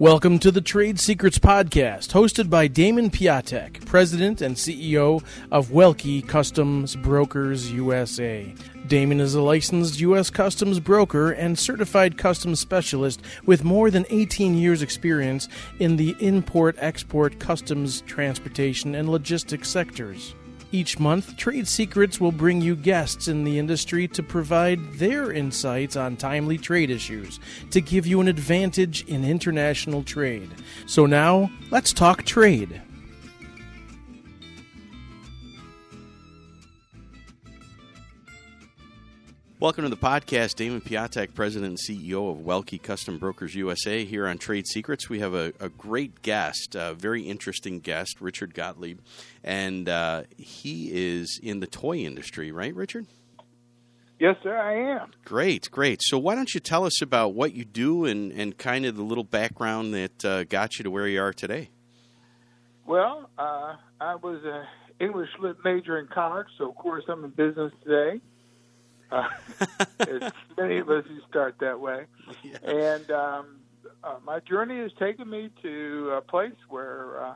Welcome to the Trade Secrets Podcast, hosted by Damon Piatek, President and CEO of Welke Customs Brokers USA. Damon is a licensed U.S. customs broker and certified customs specialist with more than 18 years' experience in the import export, customs, transportation, and logistics sectors. Each month, Trade Secrets will bring you guests in the industry to provide their insights on timely trade issues to give you an advantage in international trade. So now, let's talk trade. Welcome to the podcast. Damon Piatek, President and CEO of Welke Custom Brokers USA, here on Trade Secrets. We have a, a great guest, a very interesting guest, Richard Gottlieb, and uh, he is in the toy industry, right, Richard? Yes, sir, I am. Great, great. So, why don't you tell us about what you do and, and kind of the little background that uh, got you to where you are today? Well, uh, I was an English lit major in college, so of course I'm in business today. Uh, as many of us who start that way. Yeah. And um, uh, my journey has taken me to a place where uh,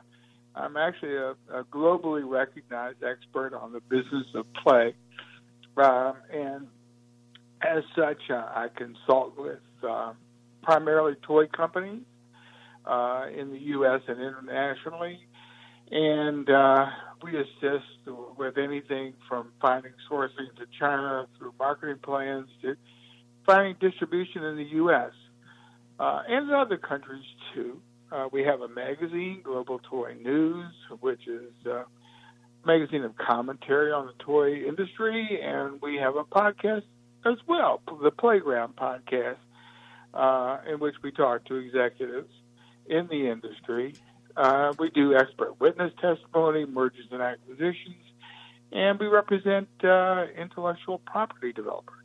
I'm actually a, a globally recognized expert on the business of play. Um, and as such, uh, I consult with uh, primarily toy companies uh, in the U.S. and internationally. And uh, we assist with anything from finding sourcing to China through marketing plans to finding distribution in the U.S. Uh, and in other countries too. Uh, we have a magazine, Global Toy News, which is a magazine of commentary on the toy industry, and we have a podcast as well, the Playground Podcast, uh, in which we talk to executives in the industry uh, we do expert witness testimony, mergers and acquisitions, and we represent uh, intellectual property developers.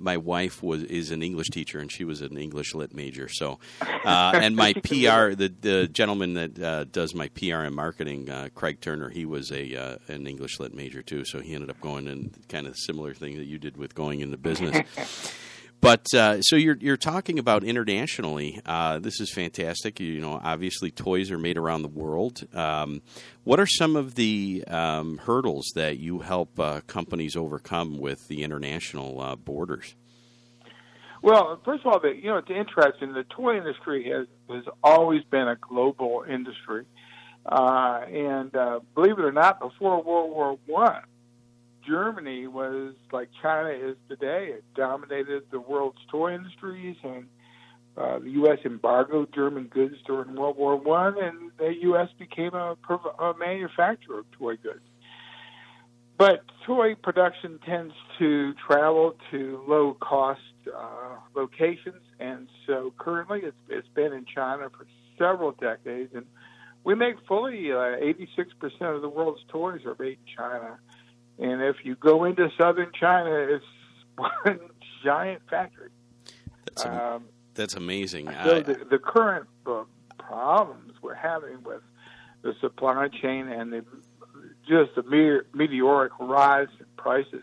My wife was is an English teacher, and she was an English lit major. So, uh, and my PR, the the gentleman that uh, does my PR and marketing, uh, Craig Turner, he was a uh, an English lit major too. So he ended up going in kind of similar thing that you did with going into business. But uh, so you're you're talking about internationally. Uh, this is fantastic. You, you, know, obviously toys are made around the world. Um, what are some of the um, hurdles that you help uh, companies overcome with the international uh, borders? Well, first of all, the, you know it's interesting. The toy industry has has always been a global industry, uh, and uh, believe it or not, before World War One Germany was like China is today. It dominated the world's toy industries, and uh, the U.S. embargoed German goods during World War One, and the U.S. became a, a manufacturer of toy goods. But toy production tends to travel to low cost uh, locations, and so currently it's, it's been in China for several decades, and we make fully uh, 86% of the world's toys are made in China. And if you go into southern China, it's one giant factory. That's, um, that's amazing. So I, the, the current uh, problems we're having with the supply chain and the just the mere, meteoric rise in prices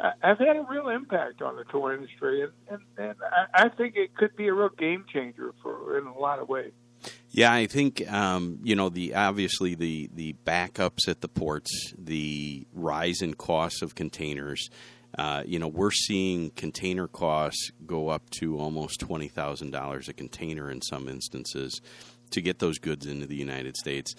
uh, have had a real impact on the toy industry, and, and, and I, I think it could be a real game changer for in a lot of ways. Yeah, I think um, you know the obviously the the backups at the ports, the rise in costs of containers. Uh, you know, we're seeing container costs go up to almost twenty thousand dollars a container in some instances to get those goods into the United States.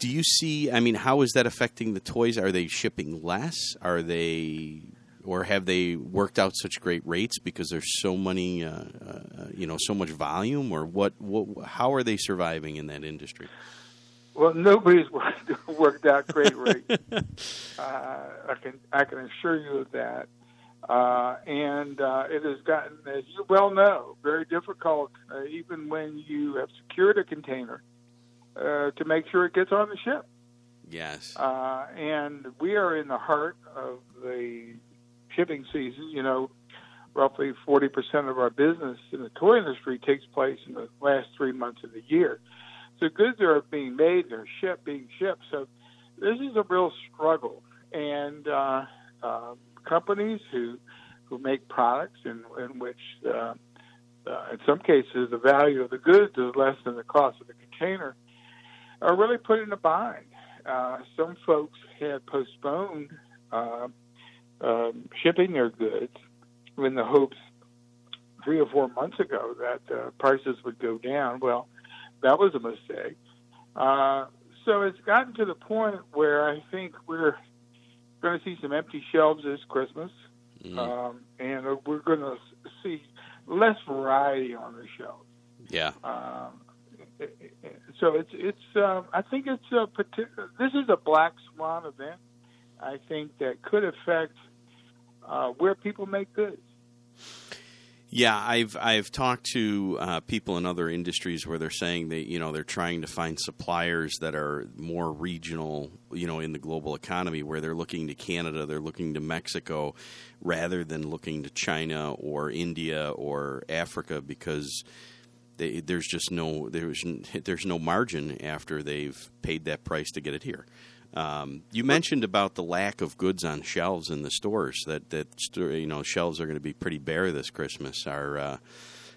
Do you see? I mean, how is that affecting the toys? Are they shipping less? Are they or have they worked out such great rates because there's so many, uh, uh, you know, so much volume, or what, what? How are they surviving in that industry? Well, nobody's worked, worked out great rates. uh, I can I can assure you of that. Uh, and uh, it has gotten, as you well know, very difficult, uh, even when you have secured a container, uh, to make sure it gets on the ship. Yes. Uh, and we are in the heart of the shipping season, you know, roughly 40% of our business in the toy industry takes place in the last three months of the year. So goods are being made, they're shipped, being shipped. So this is a real struggle. And uh, uh, companies who who make products in, in which uh, uh, in some cases, the value of the goods is less than the cost of the container, are really put in a bind. Uh, some folks have postponed uh, um, shipping their goods in the hopes three or four months ago that uh, prices would go down. Well, that was a mistake. Uh, so it's gotten to the point where I think we're going to see some empty shelves this Christmas, mm-hmm. um, and we're going to see less variety on the shelves. Yeah. Um, so it's it's uh, I think it's a particular. This is a black swan event. I think that could affect uh, where people make goods. Yeah, I've I've talked to uh, people in other industries where they're saying that you know they're trying to find suppliers that are more regional, you know, in the global economy, where they're looking to Canada, they're looking to Mexico, rather than looking to China or India or Africa because they, there's just no there's there's no margin after they've paid that price to get it here. Um, you mentioned about the lack of goods on shelves in the stores. That that you know shelves are going to be pretty bare this Christmas. Are uh,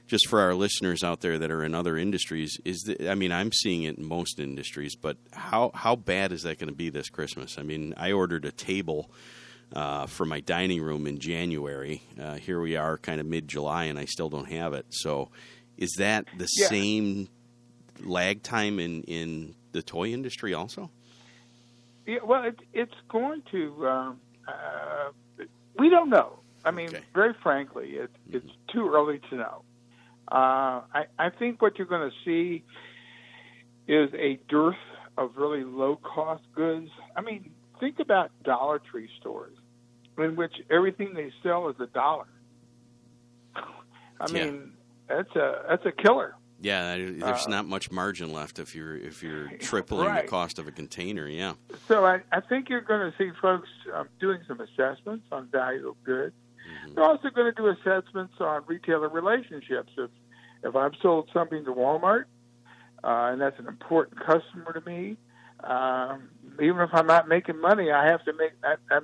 just for our listeners out there that are in other industries is the, I mean I'm seeing it in most industries, but how how bad is that going to be this Christmas? I mean I ordered a table. Uh, for my dining room in January. Uh, here we are, kind of mid July, and I still don't have it. So, is that the yeah. same lag time in, in the toy industry also? Yeah, well, it, it's going to. Um, uh, we don't know. I mean, okay. very frankly, it, mm-hmm. it's too early to know. Uh, I, I think what you're going to see is a dearth of really low cost goods. I mean, think about Dollar Tree stores in which everything they sell is a dollar. I mean, that's a that's a killer. Yeah, there's uh, not much margin left if you're if you're tripling right. the cost of a container. Yeah. So I, I think you're going to see folks um, doing some assessments on value of goods. Mm-hmm. They're also going to do assessments on retailer relationships. If if I've sold something to Walmart, uh, and that's an important customer to me, um, even if I'm not making money, I have to make. I, I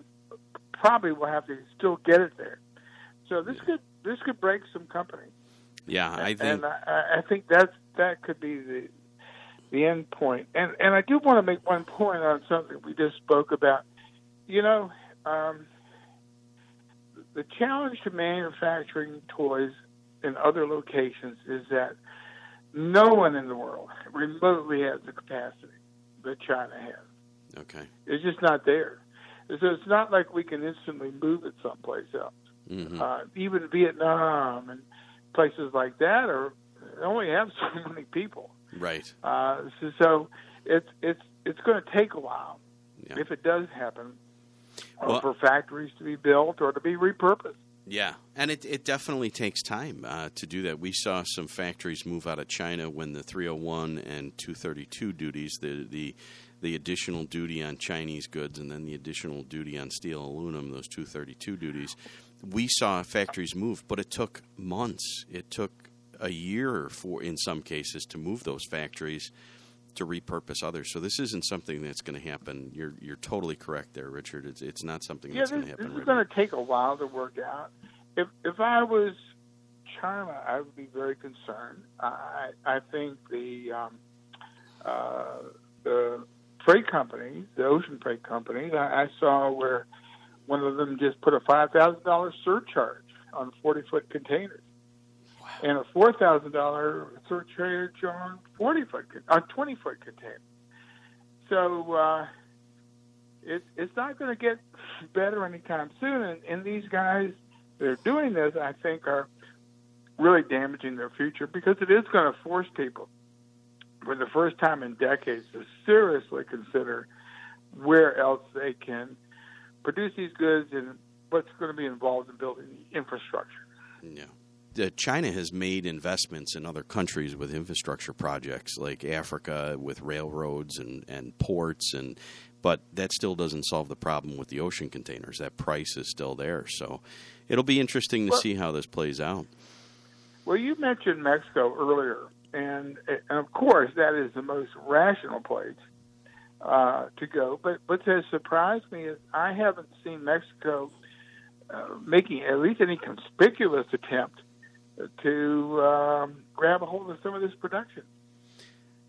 probably will have to still get it there. So this could this could break some companies. Yeah, I think, and I, I think that's that could be the the end point. And and I do want to make one point on something we just spoke about. You know, um, the challenge to manufacturing toys in other locations is that no one in the world remotely has the capacity that China has. Okay, it's just not there. So it's not like we can instantly move it someplace else. Mm-hmm. Uh, even Vietnam and places like that are only have so many people. Right. Uh, so, so it's it's it's going to take a while yeah. if it does happen, well, for factories to be built or to be repurposed. Yeah, and it, it definitely takes time uh, to do that. We saw some factories move out of China when the 301 and 232 duties, the the the additional duty on Chinese goods, and then the additional duty on steel aluminum, those 232 duties we saw factories move, but it took months. It took a year for, in some cases, to move those factories to repurpose others. So this isn't something that's going to happen. You're you're totally correct there, Richard. It's it's not something yeah, that's going to happen. This is going to take a while to work out. If if I was China, I would be very concerned. I I think the um, uh, the freight companies, the ocean freight companies, I, I saw where one of them just put a five thousand dollar surcharge on forty foot containers, wow. and a four thousand dollar surcharge on forty foot on twenty foot containers. So uh, it, it's not going to get better anytime soon. And, and these guys that are doing this, I think, are really damaging their future because it is going to force people, for the first time in decades, to seriously consider where else they can produce these goods and what's going to be involved in building the infrastructure. Yeah. China has made investments in other countries with infrastructure projects, like Africa with railroads and, and ports, and but that still doesn't solve the problem with the ocean containers. That price is still there, so it'll be interesting to well, see how this plays out. Well, you mentioned Mexico earlier, and, and of course that is the most rational place uh, to go. But what has surprised me is I haven't seen Mexico uh, making at least any conspicuous attempt to um, grab a hold of some of this production.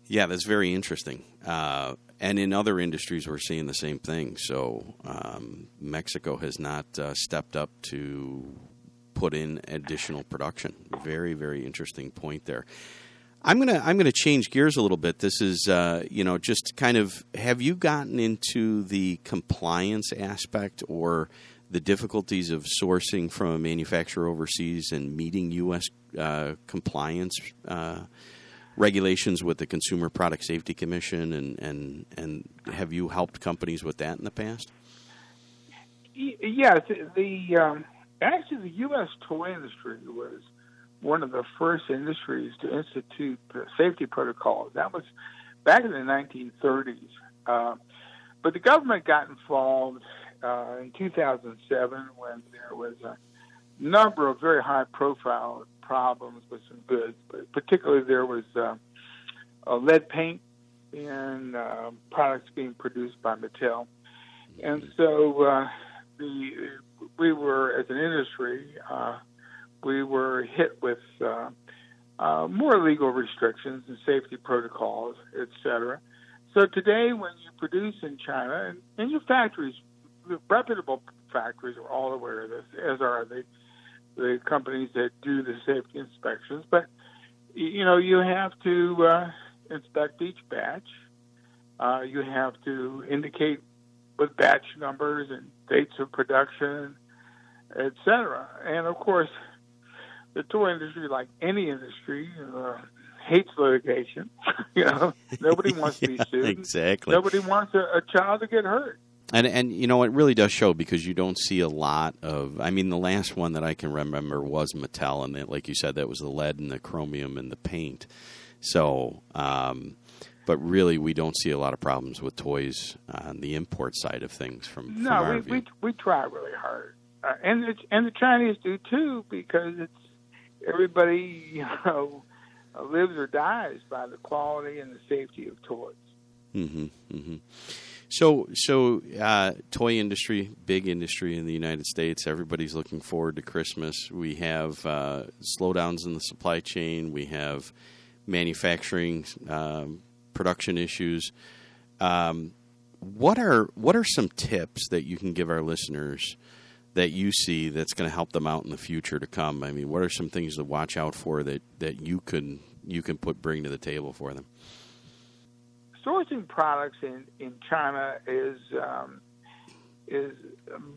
Yeah, that's very interesting. Uh, and in other industries, we're seeing the same thing. So um, Mexico has not uh, stepped up to put in additional production. Very, very interesting point there. I'm gonna I'm gonna change gears a little bit. This is uh, you know just kind of have you gotten into the compliance aspect or the difficulties of sourcing from a manufacturer overseas and meeting U.S. Uh, compliance uh, regulations with the Consumer Product Safety Commission, and, and and have you helped companies with that in the past? Yes, the um, actually the U.S. toy industry was one of the first industries to institute safety protocols. That was back in the 1930s. Uh, but the government got involved uh, in 2007 when there was a number of very high profile problems with some goods, but particularly there was uh, a lead paint in uh, products being produced by Mattel. And so uh, the we were, as an industry, uh, we were hit with uh, uh, more legal restrictions and safety protocols, et cetera. So today, when you produce in China, and, and your factories, the reputable factories are all aware of this, as are the the companies that do the safety inspections. But you know, you have to uh, inspect each batch. Uh, you have to indicate with batch numbers and dates of production, et cetera. And of course, the toy industry, like any industry, uh, hates litigation. you know, nobody wants to be sued. exactly. Nobody wants a, a child to get hurt. And and you know it really does show because you don't see a lot of. I mean, the last one that I can remember was Mattel, and like you said, that was the lead and the chromium and the paint. So, um, but really, we don't see a lot of problems with toys on the import side of things. From no, from we, we we try really hard, uh, and it's, and the Chinese do too because it's everybody you know lives or dies by the quality and the safety of toys. Mm-hmm, mm-hmm. So, so uh, toy industry, big industry in the United States. Everybody's looking forward to Christmas. We have uh, slowdowns in the supply chain. We have manufacturing um, production issues. Um, what are what are some tips that you can give our listeners that you see that's going to help them out in the future to come? I mean, what are some things to watch out for that, that you can you can put bring to the table for them? sourcing products in in China is um, is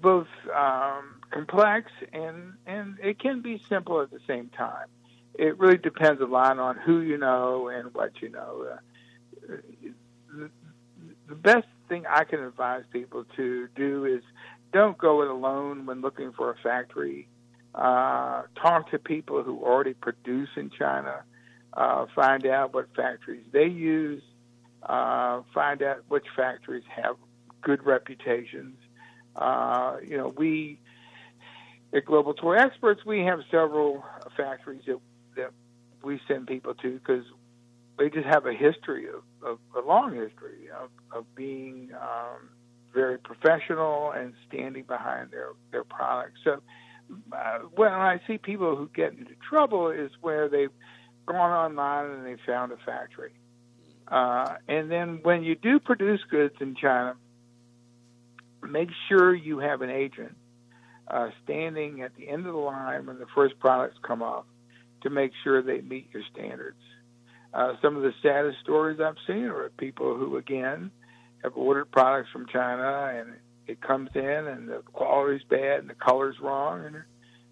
both um, complex and and it can be simple at the same time. It really depends a lot on who you know and what you know. Uh, the, the best thing I can advise people to do is don't go it alone when looking for a factory. Uh, talk to people who already produce in China. Uh, find out what factories they use uh, find out which factories have good reputations. Uh, you know, we at Global Toy Experts, we have several factories that, that we send people to because they just have a history of, of a long history of, of being um, very professional and standing behind their their products. So uh, when I see people who get into trouble is where they've gone online and they found a factory uh, and then when you do produce goods in China, make sure you have an agent uh, standing at the end of the line when the first products come off to make sure they meet your standards. Uh, some of the saddest stories I've seen are people who, again, have ordered products from China and it comes in and the quality's bad and the color's wrong and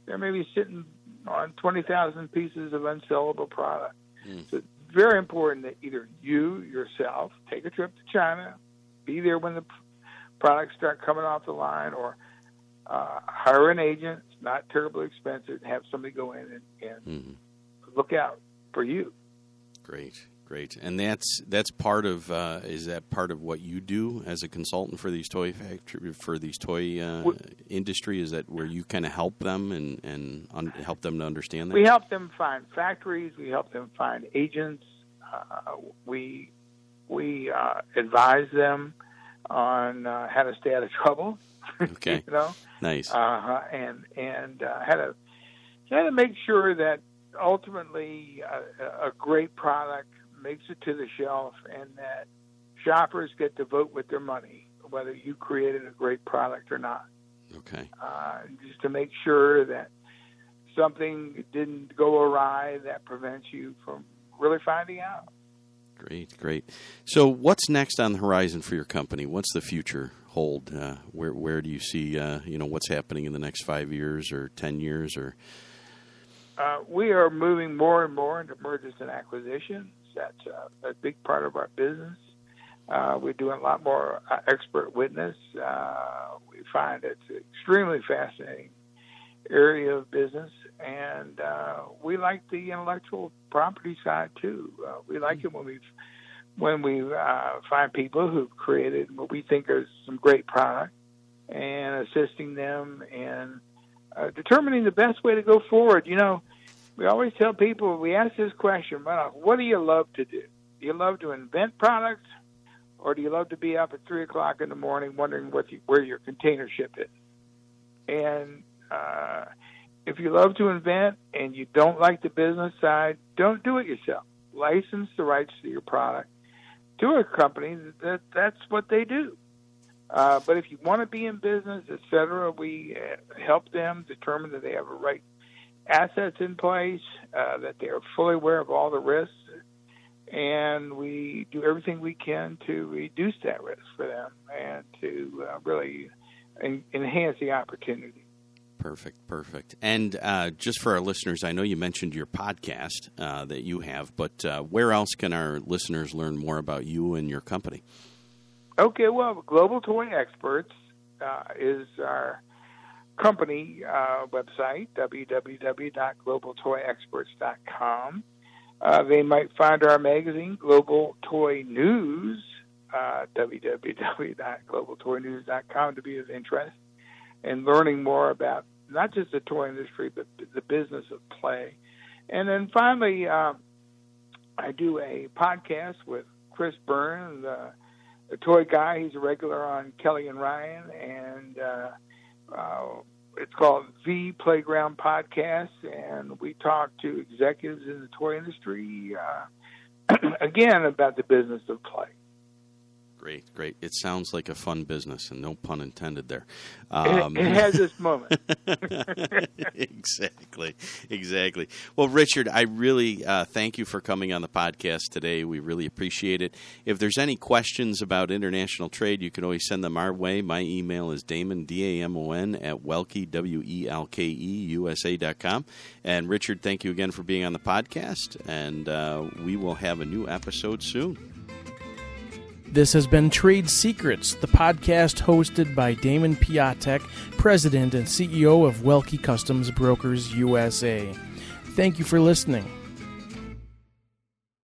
they're maybe sitting on 20,000 pieces of unsellable product. Mm. So it's very important that either you yourself take a trip to China, be there when the products start coming off the line, or uh, hire an agent. It's not terribly expensive. Have somebody go in and, and mm-hmm. look out for you. Great. Great, and that's that's part of uh, is that part of what you do as a consultant for these toy factory for these toy uh, industry? Is that where you kind of help them and and un- help them to understand that? We help them find factories. We help them find agents. Uh, we we uh, advise them on uh, how to stay out of trouble. Okay, you know, nice. Uh, and and how to how to make sure that ultimately a, a great product makes it to the shelf, and that shoppers get to vote with their money whether you created a great product or not. Okay. Uh, just to make sure that something didn't go awry that prevents you from really finding out. Great, great. So, what's next on the horizon for your company? What's the future hold? Uh, where where do you see uh, you know what's happening in the next five years or ten years or? Uh, we are moving more and more into mergers and acquisitions. That's uh, a big part of our business. Uh, we're doing a lot more uh, expert witness. Uh, we find it's an extremely fascinating area of business, and uh, we like the intellectual property side too. Uh, we like it when we when we uh, find people who've created what we think is some great product, and assisting them in uh, determining the best way to go forward. You know, we always tell people we ask this question: What do you love to do? Do you love to invent products? or do you love to be up at three o'clock in the morning wondering what you, where your container ship is? And uh, if you love to invent and you don't like the business side, don't do it yourself. License the rights to your product to a company that that's what they do. Uh, but if you want to be in business, et cetera, we uh, help them determine that they have a right assets in place, uh, that they are fully aware of all the risks, and we do everything we can to reduce that risk for them and to uh, really en- enhance the opportunity. Perfect, perfect. And uh, just for our listeners, I know you mentioned your podcast uh, that you have, but uh, where else can our listeners learn more about you and your company? Okay, well, Global Toy Experts uh, is our company uh, website, www.globaltoyexperts.com. Uh, they might find our magazine, Global Toy News, uh, www.globaltoynews.com, to be of interest in learning more about not just the toy industry, but the business of play. And then finally, uh, I do a podcast with Chris Byrne, the, the toy guy. He's a regular on Kelly and Ryan, and uh, it's called The Playground Podcast, and we talk to executives in the toy industry, uh, again, about the business of play. Great, great. It sounds like a fun business, and no pun intended there. Um, it, it, has this moment. exactly, exactly. Well, Richard, I really uh, thank you for coming on the podcast today. We really appreciate it. If there's any questions about international trade, you can always send them our way. My email is Damon, D A M O N, at Welke, W E L K E, USA dot com. And Richard, thank you again for being on the podcast, and uh, we will have a new episode soon. This has been Trade Secrets, the podcast hosted by Damon Piatek, President and CEO of Welke Customs Brokers USA. Thank you for listening.